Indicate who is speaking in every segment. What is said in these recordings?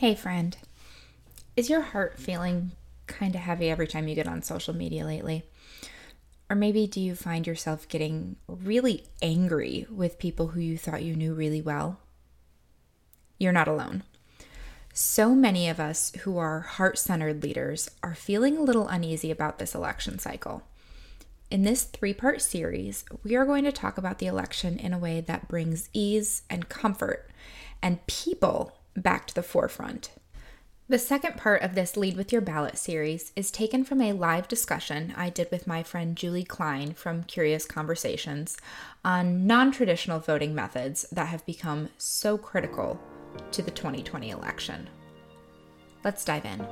Speaker 1: Hey, friend. Is your heart feeling kind of heavy every time you get on social media lately? Or maybe do you find yourself getting really angry with people who you thought you knew really well? You're not alone. So many of us who are heart centered leaders are feeling a little uneasy about this election cycle. In this three part series, we are going to talk about the election in a way that brings ease and comfort and people back to the forefront. The second part of this Lead with Your Ballot series is taken from a live discussion I did with my friend Julie Klein from Curious Conversations on non traditional voting methods that have become so critical to the 2020 election. Let's dive in.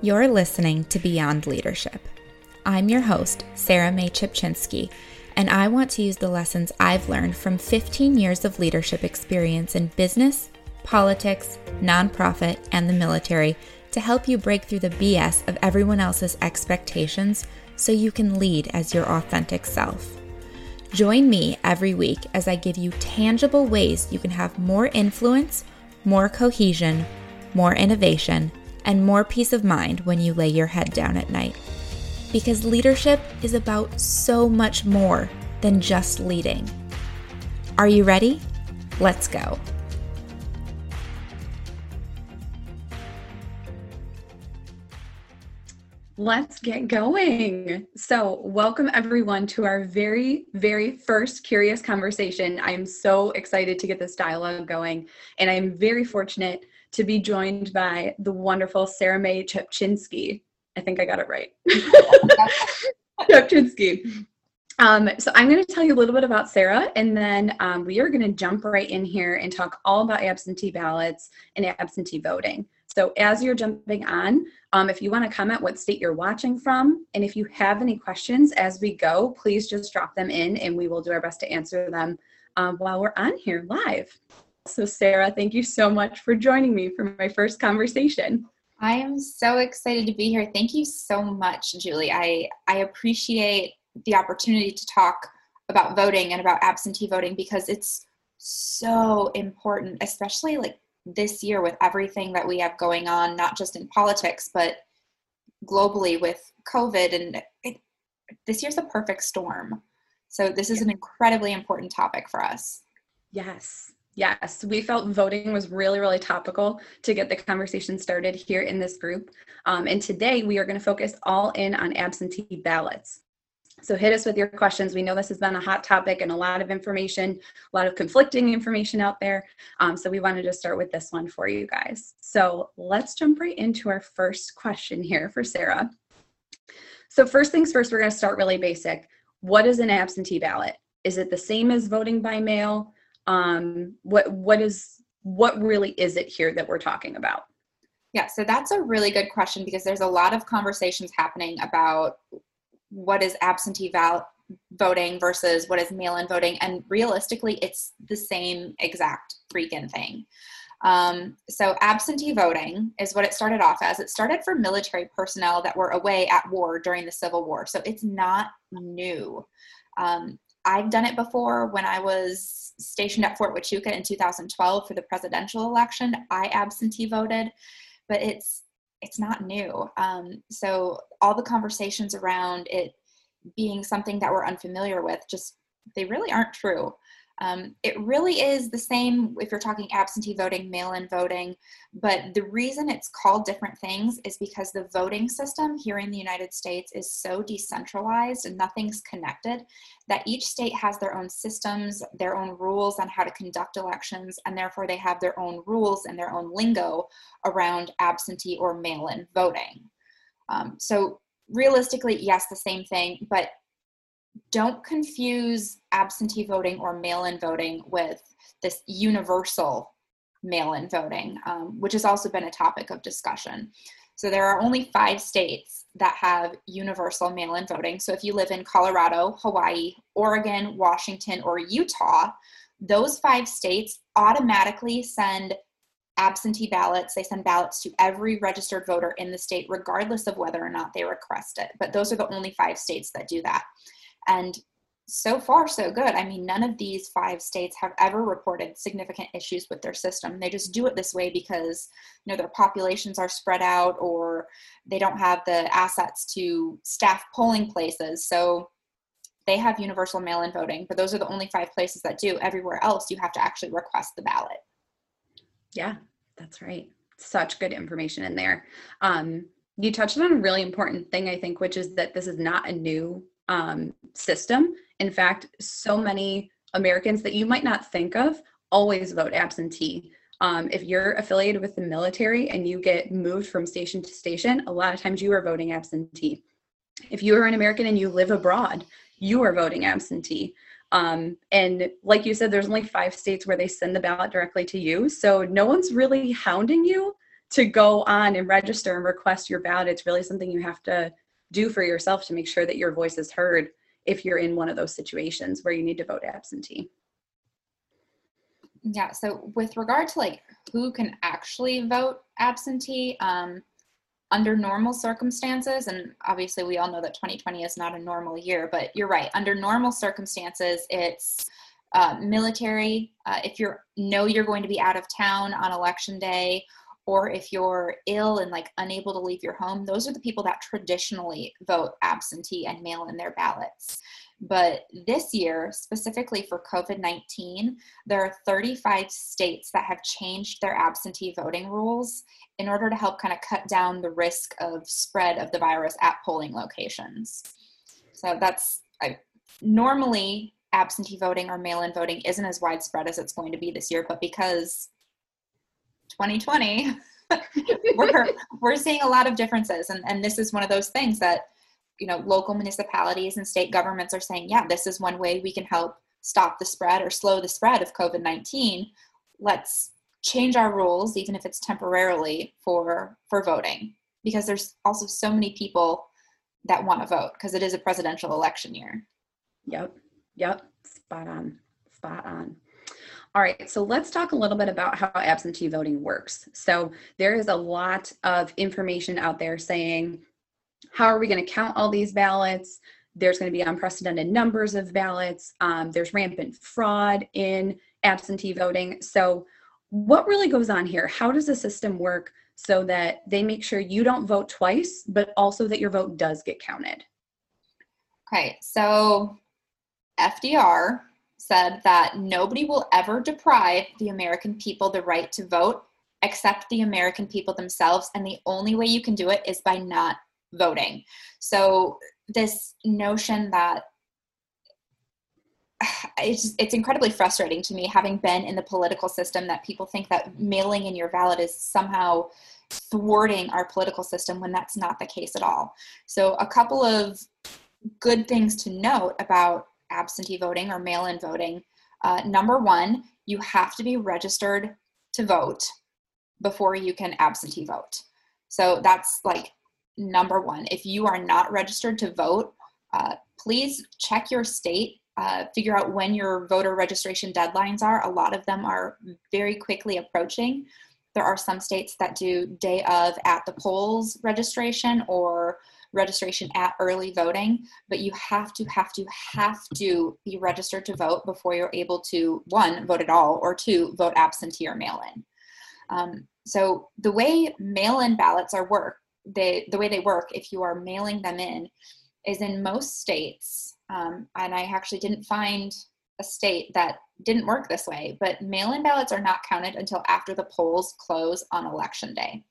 Speaker 1: You're listening to Beyond Leadership. I'm your host, Sarah Mae Chipchinsky and I want to use the lessons I've learned from 15 years of leadership experience in business, politics, nonprofit, and the military to help you break through the BS of everyone else's expectations so you can lead as your authentic self. Join me every week as I give you tangible ways you can have more influence, more cohesion, more innovation, and more peace of mind when you lay your head down at night because leadership is about so much more than just leading. Are you ready? Let's go.
Speaker 2: Let's get going. So, welcome everyone to our very, very first curious conversation. I am so excited to get this dialogue going, and I'm very fortunate to be joined by the wonderful Sarah Mae Chepchinsky. I think I got it right. Chepchinsky. Um, so I'm going to tell you a little bit about Sarah, and then um, we are going to jump right in here and talk all about absentee ballots and absentee voting. So as you're jumping on, um, if you want to comment what state you're watching from, and if you have any questions as we go, please just drop them in, and we will do our best to answer them um, while we're on here live. So Sarah, thank you so much for joining me for my first conversation.
Speaker 1: I am so excited to be here. Thank you so much, Julie. I, I appreciate the opportunity to talk about voting and about absentee voting because it's so important, especially like this year with everything that we have going on, not just in politics, but globally with COVID. And it, this year's a perfect storm. So, this is an incredibly important topic for us.
Speaker 2: Yes. Yes, we felt voting was really, really topical to get the conversation started here in this group. Um, and today we are going to focus all in on absentee ballots. So hit us with your questions. We know this has been a hot topic and a lot of information, a lot of conflicting information out there. Um, so we wanted to start with this one for you guys. So let's jump right into our first question here for Sarah. So first things first, we're going to start really basic. What is an absentee ballot? Is it the same as voting by mail? Um, what what is what really is it here that we're talking about?
Speaker 1: Yeah so that's a really good question because there's a lot of conversations happening about what is absentee val- voting versus what is mail-in voting and realistically it's the same exact freaking thing. Um, so absentee voting is what it started off as. It started for military personnel that were away at war during the civil war so it's not new. Um, I've done it before when I was stationed at Fort Huachuca in 2012 for the presidential election. I absentee voted, but it's it's not new. Um, so all the conversations around it being something that we're unfamiliar with just they really aren't true. Um, it really is the same if you're talking absentee voting, mail in voting, but the reason it's called different things is because the voting system here in the United States is so decentralized and nothing's connected that each state has their own systems, their own rules on how to conduct elections, and therefore they have their own rules and their own lingo around absentee or mail in voting. Um, so, realistically, yes, the same thing, but don't confuse absentee voting or mail in voting with this universal mail in voting, um, which has also been a topic of discussion. So there are only five states that have universal mail in voting. So if you live in Colorado, Hawaii, Oregon, Washington, or Utah, those five states automatically send absentee ballots. They send ballots to every registered voter in the state, regardless of whether or not they request it. But those are the only five states that do that. And so far so good. I mean none of these five states have ever reported significant issues with their system. They just do it this way because you know their populations are spread out or they don't have the assets to staff polling places. So they have universal mail-in voting but those are the only five places that do. Everywhere else you have to actually request the ballot.
Speaker 2: Yeah that's right. Such good information in there. Um, you touched on a really important thing i think which is that this is not a new um, system in fact, so many Americans that you might not think of always vote absentee. Um, if you're affiliated with the military and you get moved from station to station, a lot of times you are voting absentee. If you are an American and you live abroad, you are voting absentee. Um, and like you said, there's only five states where they send the ballot directly to you. So no one's really hounding you to go on and register and request your ballot. It's really something you have to do for yourself to make sure that your voice is heard if you're in one of those situations where you need to vote absentee.
Speaker 1: Yeah, so with regard to like who can actually vote absentee, um, under normal circumstances, and obviously we all know that 2020 is not a normal year, but you're right. Under normal circumstances, it's uh, military. Uh, if you know you're going to be out of town on election day, or if you're ill and like unable to leave your home, those are the people that traditionally vote absentee and mail in their ballots. But this year, specifically for COVID 19, there are 35 states that have changed their absentee voting rules in order to help kind of cut down the risk of spread of the virus at polling locations. So that's I, normally absentee voting or mail in voting isn't as widespread as it's going to be this year, but because 2020 we're we're seeing a lot of differences and and this is one of those things that you know local municipalities and state governments are saying yeah this is one way we can help stop the spread or slow the spread of covid-19 let's change our rules even if it's temporarily for for voting because there's also so many people that want to vote because it is a presidential election year.
Speaker 2: Yep. Yep. Spot on. Spot on all right, so let's talk a little bit about how absentee voting works. So, there is a lot of information out there saying, how are we going to count all these ballots? There's going to be unprecedented numbers of ballots. Um, there's rampant fraud in absentee voting. So, what really goes on here? How does the system work so that they make sure you don't vote twice, but also that your vote does get counted?
Speaker 1: Okay, so FDR said that nobody will ever deprive the American people the right to vote except the American people themselves. And the only way you can do it is by not voting. So, this notion that it's, it's incredibly frustrating to me having been in the political system that people think that mailing in your ballot is somehow thwarting our political system when that's not the case at all. So, a couple of good things to note about absentee voting or mail in voting, uh, number one, you have to be registered to vote before you can absentee vote. So that's like number one. If you are not registered to vote, uh, please check your state, uh, figure out when your voter registration deadlines are. A lot of them are very quickly approaching. There are some states that do day of at the polls registration or registration at early voting, but you have to, have to, have to be registered to vote before you're able to, one, vote at all, or two, vote absentee or mail in. Um, so the way mail in ballots are work, they, the way they work, if you are mailing them in, is in most states, um, and I actually didn't find a state that didn't work this way, but mail in ballots are not counted until after the polls close on election day.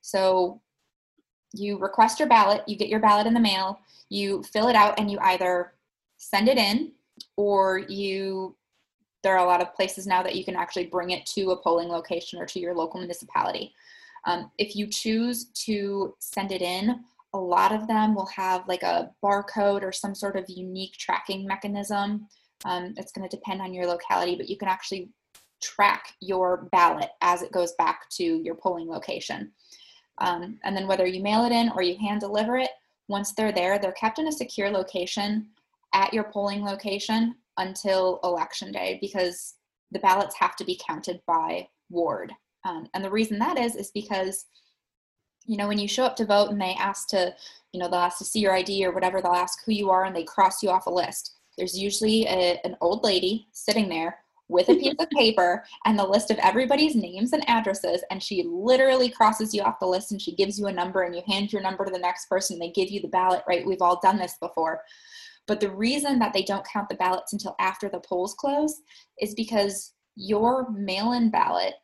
Speaker 1: So you request your ballot, you get your ballot in the mail, you fill it out, and you either send it in or you there are a lot of places now that you can actually bring it to a polling location or to your local municipality. Um, if you choose to send it in, a lot of them will have like a barcode or some sort of unique tracking mechanism. Um, it's going to depend on your locality, but you can actually track your ballot as it goes back to your polling location. Um, and then whether you mail it in or you hand deliver it, once they're there, they're kept in a secure location at your polling location until election day because the ballots have to be counted by ward. Um, and the reason that is, is because, you know, when you show up to vote and they ask to, you know, they'll ask to see your ID or whatever, they'll ask who you are and they cross you off a list. there's usually a, an old lady sitting there with a piece of paper and the list of everybody's names and addresses and she literally crosses you off the list and she gives you a number and you hand your number to the next person they give you the ballot right we've all done this before but the reason that they don't count the ballots until after the polls close is because your mail-in ballot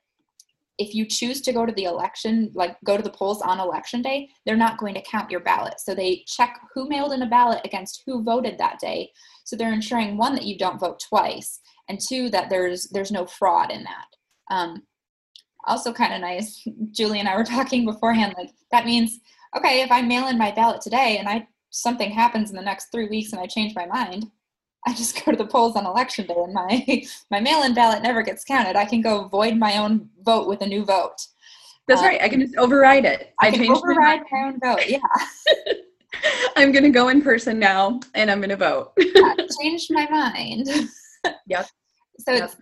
Speaker 1: if you choose to go to the election, like go to the polls on election day, they're not going to count your ballot. So they check who mailed in a ballot against who voted that day. So they're ensuring one that you don't vote twice, and two that there's there's no fraud in that. Um, also, kind of nice. Julie and I were talking beforehand. Like that means okay, if I mail in my ballot today and I something happens in the next three weeks and I change my mind, I just go to the polls on election day and my my mail-in ballot never gets counted. I can go void my own vote with a new vote.
Speaker 2: That's um, right. I can just override it.
Speaker 1: I, I can override my, my own vote. Yeah.
Speaker 2: I'm gonna go in person now and I'm gonna vote.
Speaker 1: yeah, changed my mind.
Speaker 2: yep.
Speaker 1: So yep.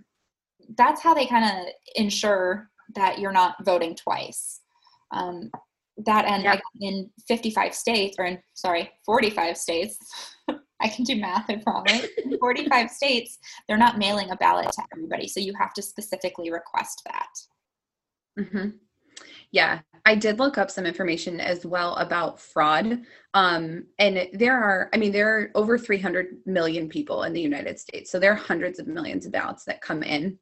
Speaker 1: that's how they kind of ensure that you're not voting twice. Um, that and yep. in 55 states or in sorry 45 states I can do math, I promise. In 45 states, they're not mailing a ballot to everybody. So you have to specifically request that.
Speaker 2: Mm-hmm. Yeah, I did look up some information as well about fraud. Um, and there are, I mean, there are over 300 million people in the United States. So there are hundreds of millions of ballots that come in.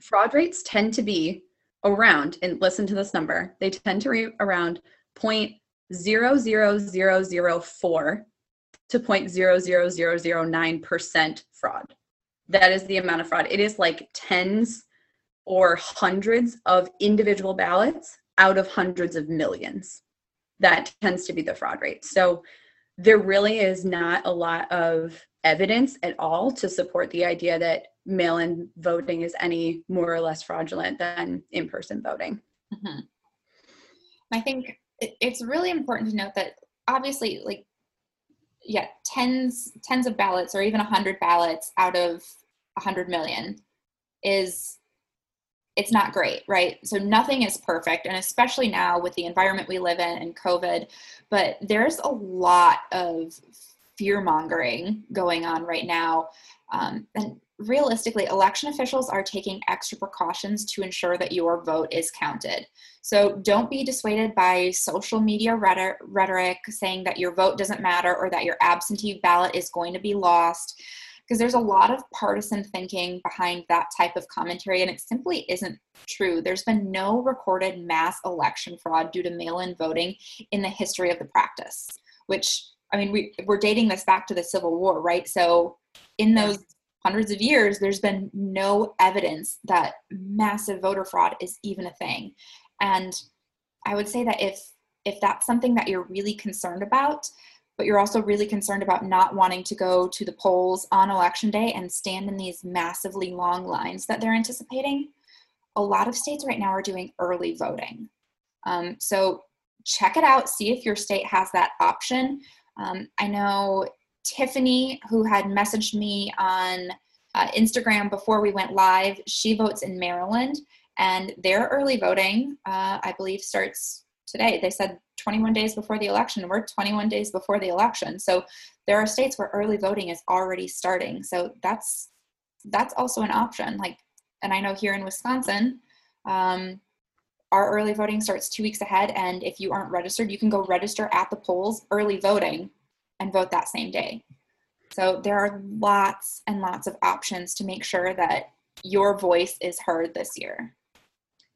Speaker 2: Fraud rates tend to be around, and listen to this number, they tend to be around 0.00004 to 0.00009% fraud. That is the amount of fraud. It is like tens or hundreds of individual ballots out of hundreds of millions. That tends to be the fraud rate. So there really is not a lot of evidence at all to support the idea that mail in voting is any more or less fraudulent than in person voting. Mm-hmm.
Speaker 1: I think it's really important to note that obviously, like yeah tens tens of ballots or even a hundred ballots out of a hundred million is it's not great right so nothing is perfect and especially now with the environment we live in and covid but there's a lot of fear mongering going on right now um, and realistically, election officials are taking extra precautions to ensure that your vote is counted. So don't be dissuaded by social media rhetoric saying that your vote doesn't matter or that your absentee ballot is going to be lost. Because there's a lot of partisan thinking behind that type of commentary, and it simply isn't true. There's been no recorded mass election fraud due to mail in voting in the history of the practice, which I mean, we, we're dating this back to the Civil War, right? So, in those hundreds of years, there's been no evidence that massive voter fraud is even a thing. And I would say that if if that's something that you're really concerned about, but you're also really concerned about not wanting to go to the polls on election day and stand in these massively long lines that they're anticipating, a lot of states right now are doing early voting. Um, so check it out, see if your state has that option. Um, I know Tiffany, who had messaged me on uh, Instagram before we went live, she votes in Maryland, and their early voting, uh, I believe, starts today. They said 21 days before the election. We're 21 days before the election, so there are states where early voting is already starting. So that's that's also an option. Like, and I know here in Wisconsin. Um, our early voting starts two weeks ahead, and if you aren't registered, you can go register at the polls early voting and vote that same day. So there are lots and lots of options to make sure that your voice is heard this year.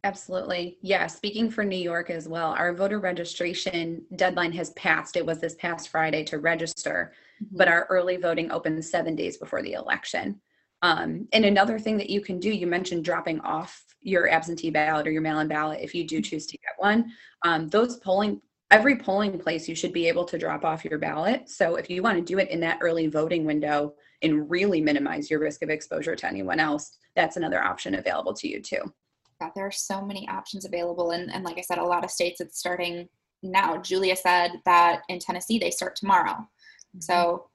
Speaker 2: Absolutely. Yeah. Speaking for New York as well, our voter registration deadline has passed. It was this past Friday to register, mm-hmm. but our early voting opens seven days before the election. Um, and another thing that you can do, you mentioned dropping off your absentee ballot or your mail in ballot if you do mm-hmm. choose to get one. Um, those polling every polling place you should be able to drop off your ballot so if you want to do it in that early voting window and really minimize your risk of exposure to anyone else that's another option available to you too
Speaker 1: yeah, there are so many options available and, and like i said a lot of states it's starting now julia said that in tennessee they start tomorrow mm-hmm. so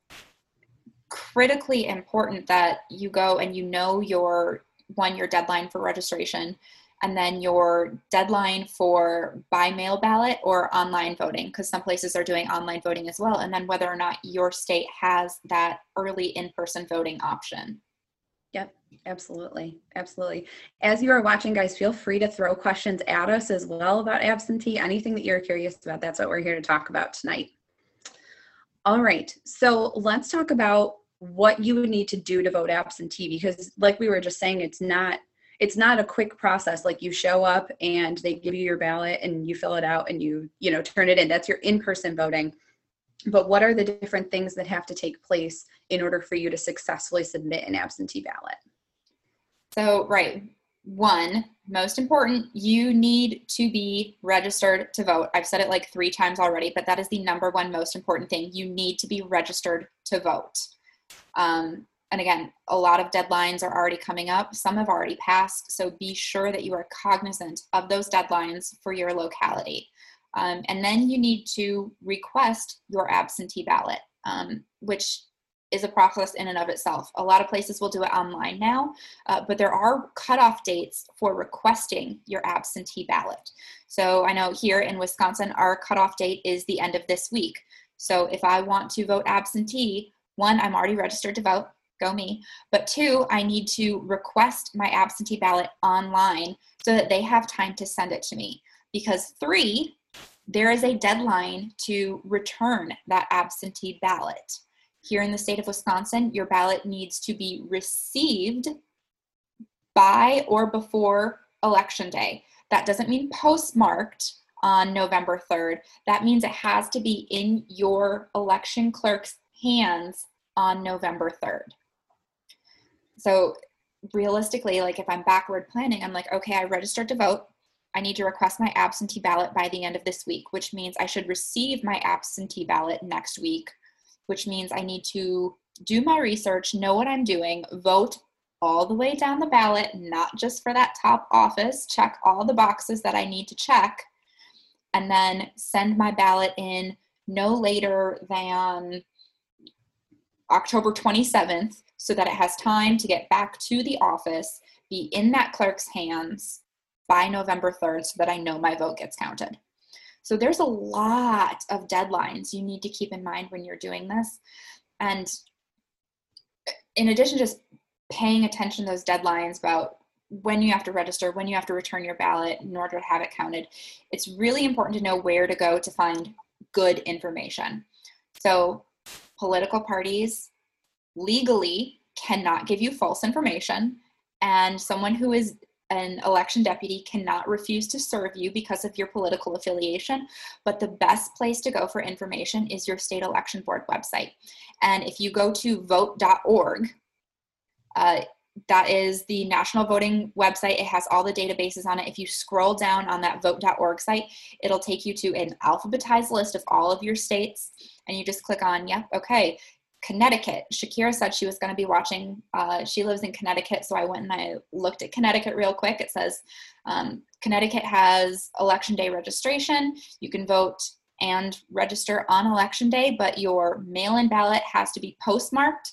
Speaker 1: critically important that you go and you know your one your deadline for registration and then your deadline for by mail ballot or online voting, because some places are doing online voting as well, and then whether or not your state has that early in person voting option.
Speaker 2: Absolutely. Absolutely. As you are watching, guys, feel free to throw questions at us as well about absentee, anything that you're curious about. That's what we're here to talk about tonight. All right, so let's talk about what you would need to do to vote absentee because like we were just saying it's not it's not a quick process like you show up and they give you your ballot and you fill it out and you you know turn it in that's your in-person voting but what are the different things that have to take place in order for you to successfully submit an absentee ballot
Speaker 1: so right one most important you need to be registered to vote i've said it like three times already but that is the number one most important thing you need to be registered to vote um, and again, a lot of deadlines are already coming up. Some have already passed. So be sure that you are cognizant of those deadlines for your locality. Um, and then you need to request your absentee ballot, um, which is a process in and of itself. A lot of places will do it online now, uh, but there are cutoff dates for requesting your absentee ballot. So I know here in Wisconsin, our cutoff date is the end of this week. So if I want to vote absentee, one, I'm already registered to vote, go me. But two, I need to request my absentee ballot online so that they have time to send it to me. Because three, there is a deadline to return that absentee ballot. Here in the state of Wisconsin, your ballot needs to be received by or before election day. That doesn't mean postmarked on November 3rd. That means it has to be in your election clerk's hands on November 3rd. So realistically, like if I'm backward planning, I'm like, okay, I registered to vote. I need to request my absentee ballot by the end of this week, which means I should receive my absentee ballot next week, which means I need to do my research, know what I'm doing, vote all the way down the ballot, not just for that top office, check all the boxes that I need to check, and then send my ballot in no later than October 27th so that it has time to get back to the office, be in that clerk's hands by November 3rd so that I know my vote gets counted. So there's a lot of deadlines you need to keep in mind when you're doing this. And in addition to just paying attention to those deadlines about when you have to register, when you have to return your ballot in order to have it counted, it's really important to know where to go to find good information. So political parties legally cannot give you false information, and someone who is an election deputy cannot refuse to serve you because of your political affiliation. But the best place to go for information is your state election board website. And if you go to vote.org, uh, that is the national voting website. It has all the databases on it. If you scroll down on that vote.org site, it'll take you to an alphabetized list of all of your states. And you just click on, yep, okay, Connecticut. Shakira said she was going to be watching. Uh, she lives in Connecticut, so I went and I looked at Connecticut real quick. It says um, Connecticut has election day registration. You can vote and register on election day, but your mail in ballot has to be postmarked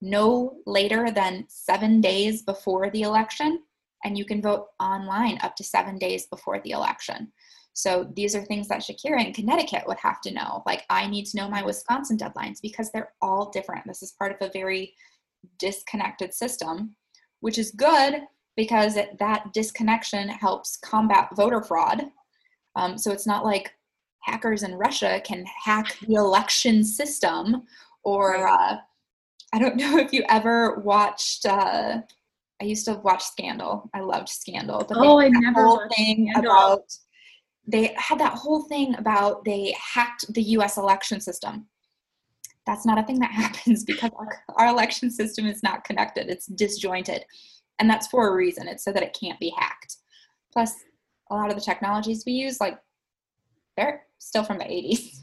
Speaker 1: no later than seven days before the election, and you can vote online up to seven days before the election. So these are things that Shakira in Connecticut would have to know. Like I need to know my Wisconsin deadlines because they're all different. This is part of a very disconnected system, which is good because it, that disconnection helps combat voter fraud. Um, so it's not like hackers in Russia can hack the election system or uh, I don't know if you ever watched. Uh, I used to watch Scandal. I loved Scandal.
Speaker 2: But oh, I never
Speaker 1: whole thing Scandal. about. They had that whole thing about they hacked the U.S. election system. That's not a thing that happens because our, our election system is not connected. It's disjointed, and that's for a reason. It's so that it can't be hacked. Plus, a lot of the technologies we use, like they're still from the 80s.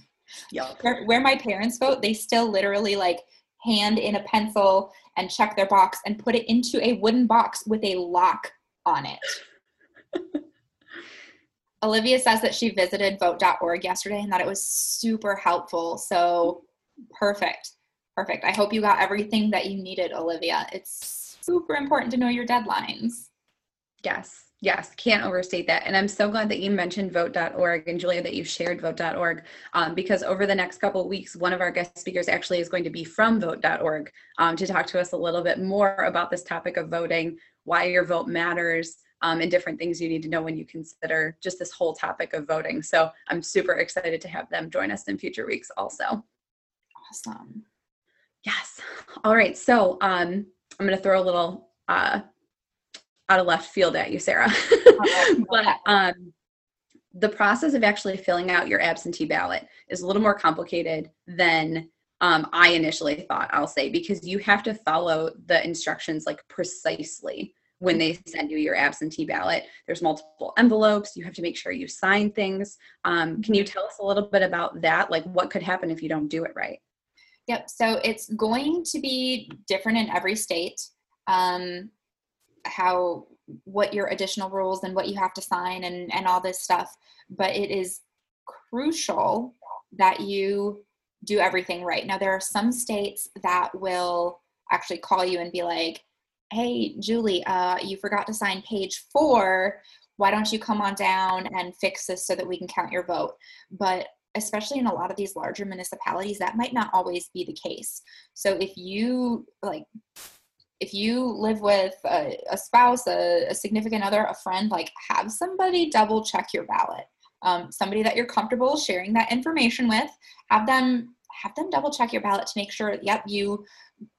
Speaker 2: Yeah.
Speaker 1: Where, where my parents vote, they still literally like hand in a pencil and check their box and put it into a wooden box with a lock on it. Olivia says that she visited vote.org yesterday and that it was super helpful. So perfect. Perfect. I hope you got everything that you needed, Olivia. It's super important to know your deadlines.
Speaker 2: Yes, Yes, can't overstate that. And I'm so glad that you mentioned vote.org and Julia that you shared vote.org um, because over the next couple of weeks, one of our guest speakers actually is going to be from vote.org um, to talk to us a little bit more about this topic of voting, why your vote matters, um, and different things you need to know when you consider just this whole topic of voting. So I'm super excited to have them join us in future weeks also.
Speaker 1: Awesome.
Speaker 2: Yes. All right. So um, I'm going to throw a little uh, out of left field at you, Sarah. but um, the process of actually filling out your absentee ballot is a little more complicated than um, I initially thought, I'll say, because you have to follow the instructions like precisely when they send you your absentee ballot. There's multiple envelopes. You have to make sure you sign things. Um, can you tell us a little bit about that? Like, what could happen if you don't do it right?
Speaker 1: Yep. So it's going to be different in every state. Um, how what your additional rules and what you have to sign and and all this stuff but it is crucial that you do everything right. Now there are some states that will actually call you and be like hey julie uh, you forgot to sign page four. Why don't you come on down and fix this so that we can count your vote? But especially in a lot of these larger municipalities that might not always be the case. So if you like if you live with a, a spouse, a, a, significant other, a friend, like have somebody double check your ballot. Um, somebody that you're comfortable sharing that information with, have them have them double check your ballot to make sure, yep, you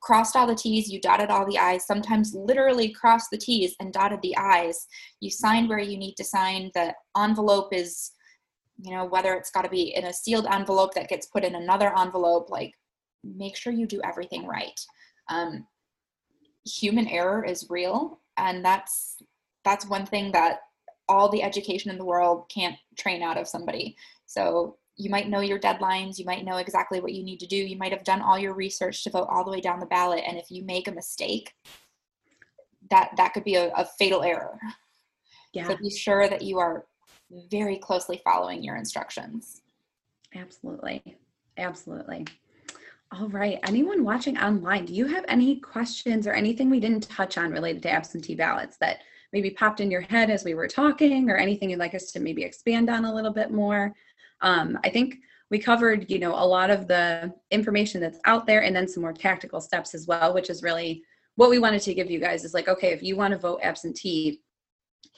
Speaker 1: crossed all the T's, you dotted all the I's, sometimes literally crossed the T's and dotted the I's. You signed where you need to sign. The envelope is, you know, whether it's got to be in a sealed envelope that gets put in another envelope, like make sure you do everything right. Um, human error is real and that's that's one thing that all the education in the world can't train out of somebody. So you might know your deadlines you might know exactly what you need to do you might have done all your research to vote all the way down the ballot and if you make a mistake that that could be a, a fatal error. Yeah. so be sure that you are very closely following your instructions.
Speaker 2: Absolutely. Absolutely all right. Anyone watching online, do you have any questions or anything we didn't touch on related to absentee ballots that maybe popped in your head as we were talking or anything you'd like us to maybe expand on a little bit more? Um, I think we covered, you know, a lot of the information that's out there and then some more tactical steps as well, which is really what we wanted to give you guys is like, okay, if you want to vote absentee,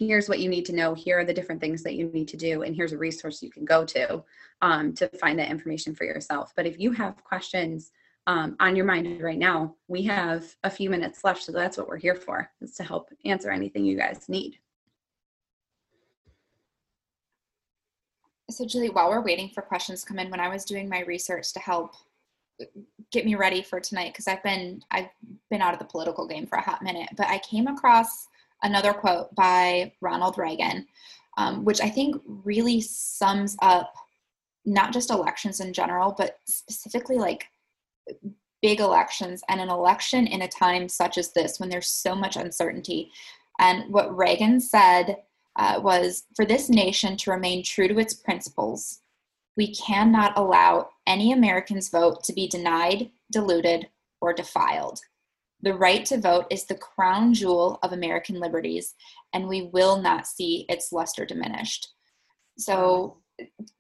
Speaker 2: here's what you need to know here are the different things that you need to do and here's a resource you can go to um, to find that information for yourself. But if you have questions um, on your mind right now we have a few minutes left so that's what we're here for is to help answer anything you guys need.
Speaker 1: So julie while we're waiting for questions to come in when i was doing my research to help get me ready for tonight because i've been i've been out of the political game for a hot minute but i came across another quote by Ronald Reagan, um, which I think really sums up not just elections in general, but specifically like big elections and an election in a time such as this when there's so much uncertainty. And what Reagan said uh, was for this nation to remain true to its principles, we cannot allow any American's vote to be denied, diluted, or defiled. The right to vote is the crown jewel of American liberties, and we will not see its luster diminished. So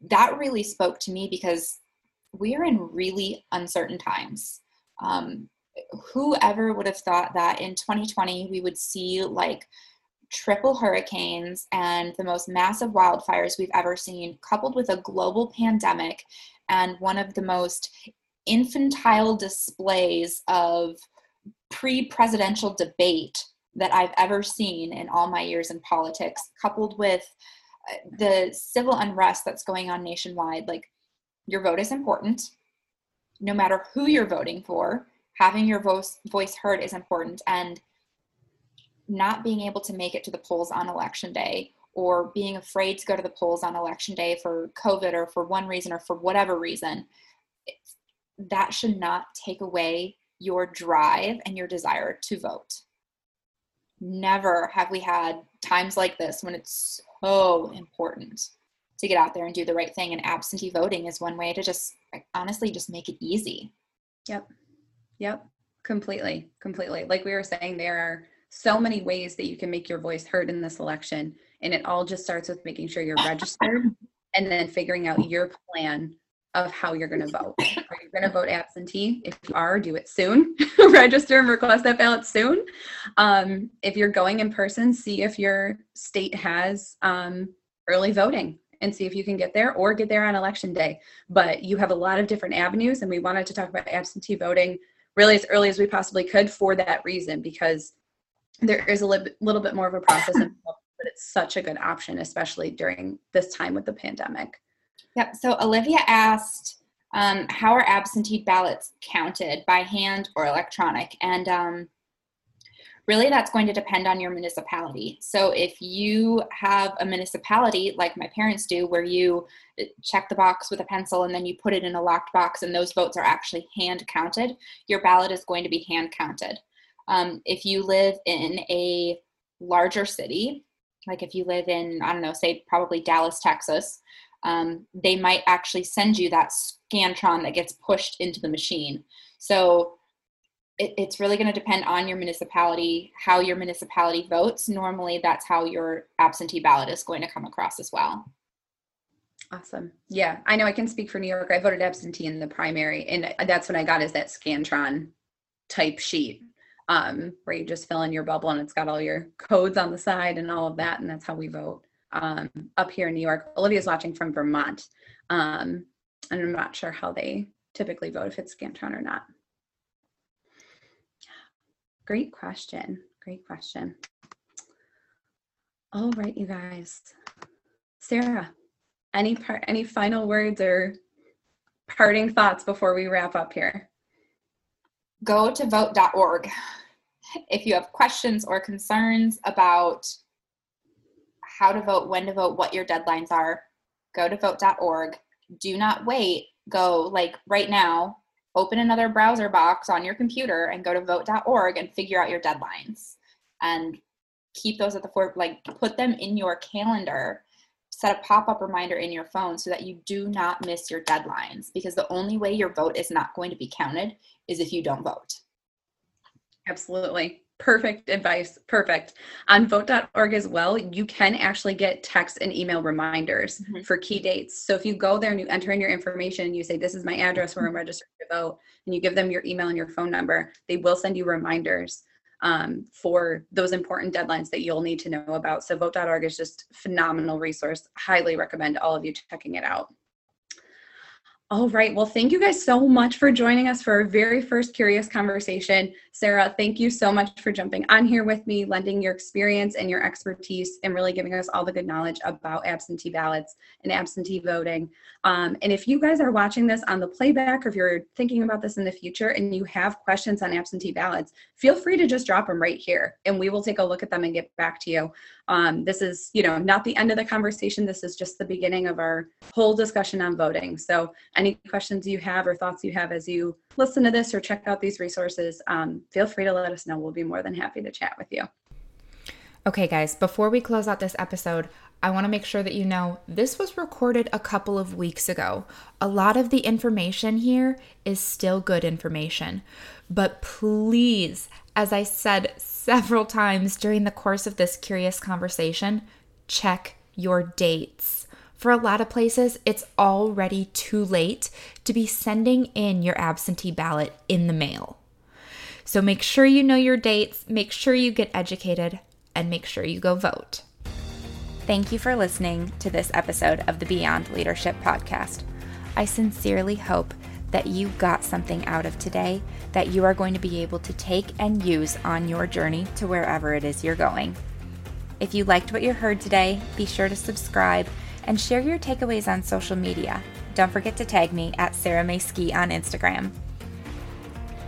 Speaker 1: that really spoke to me because we are in really uncertain times. Um, whoever would have thought that in 2020 we would see like triple hurricanes and the most massive wildfires we've ever seen, coupled with a global pandemic and one of the most infantile displays of pre presidential debate that I've ever seen in all my years in politics, coupled with uh, the civil unrest that's going on nationwide. Like, your vote is important. No matter who you're voting for, having your voice, voice heard is important. And not being able to make it to the polls on election day or being afraid to go to the polls on election day for COVID or for one reason or for whatever reason, that should not take away your drive and your desire to vote. Never have we had times like this when it's so important to get out there and do the right thing. And absentee voting is one way to just honestly just make it easy.
Speaker 2: Yep. Yep. Completely. Completely. Like we were saying, there are so many ways that you can make your voice heard in this election. And it all just starts with making sure you're registered and then figuring out your plan of how you're going to vote. Are you going to vote absentee? If you are, do it soon. Register and request that ballot soon. Um, if you're going in person, see if your state has um, early voting and see if you can get there or get there on election day. But you have a lot of different avenues, and we wanted to talk about absentee voting really as early as we possibly could for that reason because there is a li- little bit more of a process, but it's such a good option, especially during this time with the pandemic.
Speaker 1: Yep. So Olivia asked, um, how are absentee ballots counted by hand or electronic? And um, really, that's going to depend on your municipality. So if you have a municipality like my parents do, where you uh, check the box with a pencil and then you put it in a locked box and those votes are actually hand counted, your ballot is going to be hand counted. Um, if you live in a larger city, like if you live in, I don't know, say probably Dallas, Texas, um, they might actually send you that Scantron that gets pushed into the machine. So it, it's really going to depend on your municipality, how your municipality votes. Normally, that's how your absentee ballot is going to come across as well.
Speaker 2: Awesome. Yeah, I know I can speak for New York. I voted absentee in the primary, and that's what I got is that Scantron type sheet um, where you just fill in your bubble and it's got all your codes on the side and all of that, and that's how we vote um, up here in New York. Olivia's watching from Vermont, um, and I'm not sure how they typically vote if it's Scantron or not. Great question. Great question. All right, you guys. Sarah, any part, any final words or parting thoughts before we wrap up here?
Speaker 1: Go to vote.org. If you have questions or concerns about how to vote, when to vote, what your deadlines are, go to vote.org. Do not wait. Go like right now, open another browser box on your computer and go to vote.org and figure out your deadlines. And keep those at the fore, like put them in your calendar. Set a pop up reminder in your phone so that you do not miss your deadlines because the only way your vote is not going to be counted is if you don't vote.
Speaker 2: Absolutely. Perfect advice. Perfect. On vote.org as well, you can actually get text and email reminders mm-hmm. for key dates. So if you go there and you enter in your information and you say, This is my address where I'm registered to vote, and you give them your email and your phone number, they will send you reminders um, for those important deadlines that you'll need to know about. So vote.org is just phenomenal resource. Highly recommend all of you checking it out. All right. Well, thank you guys so much for joining us for our very first Curious Conversation. Sarah, thank you so much for jumping on here with me, lending your experience and your expertise, and really giving us all the good knowledge about absentee ballots and absentee voting. Um, and if you guys are watching this on the playback, or if you're thinking about this in the future and you have questions on absentee ballots, feel free to just drop them right here, and we will take a look at them and get back to you. Um, this is, you know, not the end of the conversation. This is just the beginning of our whole discussion on voting. So, any questions you have or thoughts you have as you listen to this or check out these resources, um, feel free to let us know. We'll be more than happy to chat with you.
Speaker 3: Okay, guys, before we close out this episode, I want to make sure that you know this was recorded a couple of weeks ago. A lot of the information here is still good information. But please, as I said several times during the course of this curious conversation, check your dates. For a lot of places, it's already too late to be sending in your absentee ballot in the mail. So make sure you know your dates, make sure you get educated, and make sure you go vote. Thank you for listening to this episode of the Beyond Leadership Podcast. I sincerely hope that you got something out of today that you are going to be able to take and use on your journey to wherever it is you're going. If you liked what you heard today, be sure to subscribe and share your takeaways on social media. Don't forget to tag me at Sarah May Ski on Instagram.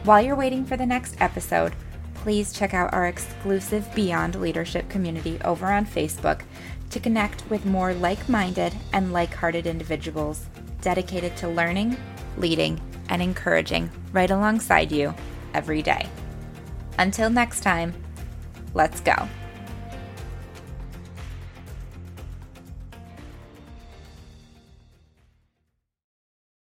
Speaker 3: While you're waiting for the next episode, please check out our exclusive Beyond Leadership community over on Facebook to connect with more like minded and like hearted individuals dedicated to learning, leading, and encouraging right alongside you every day. Until next time, let's go.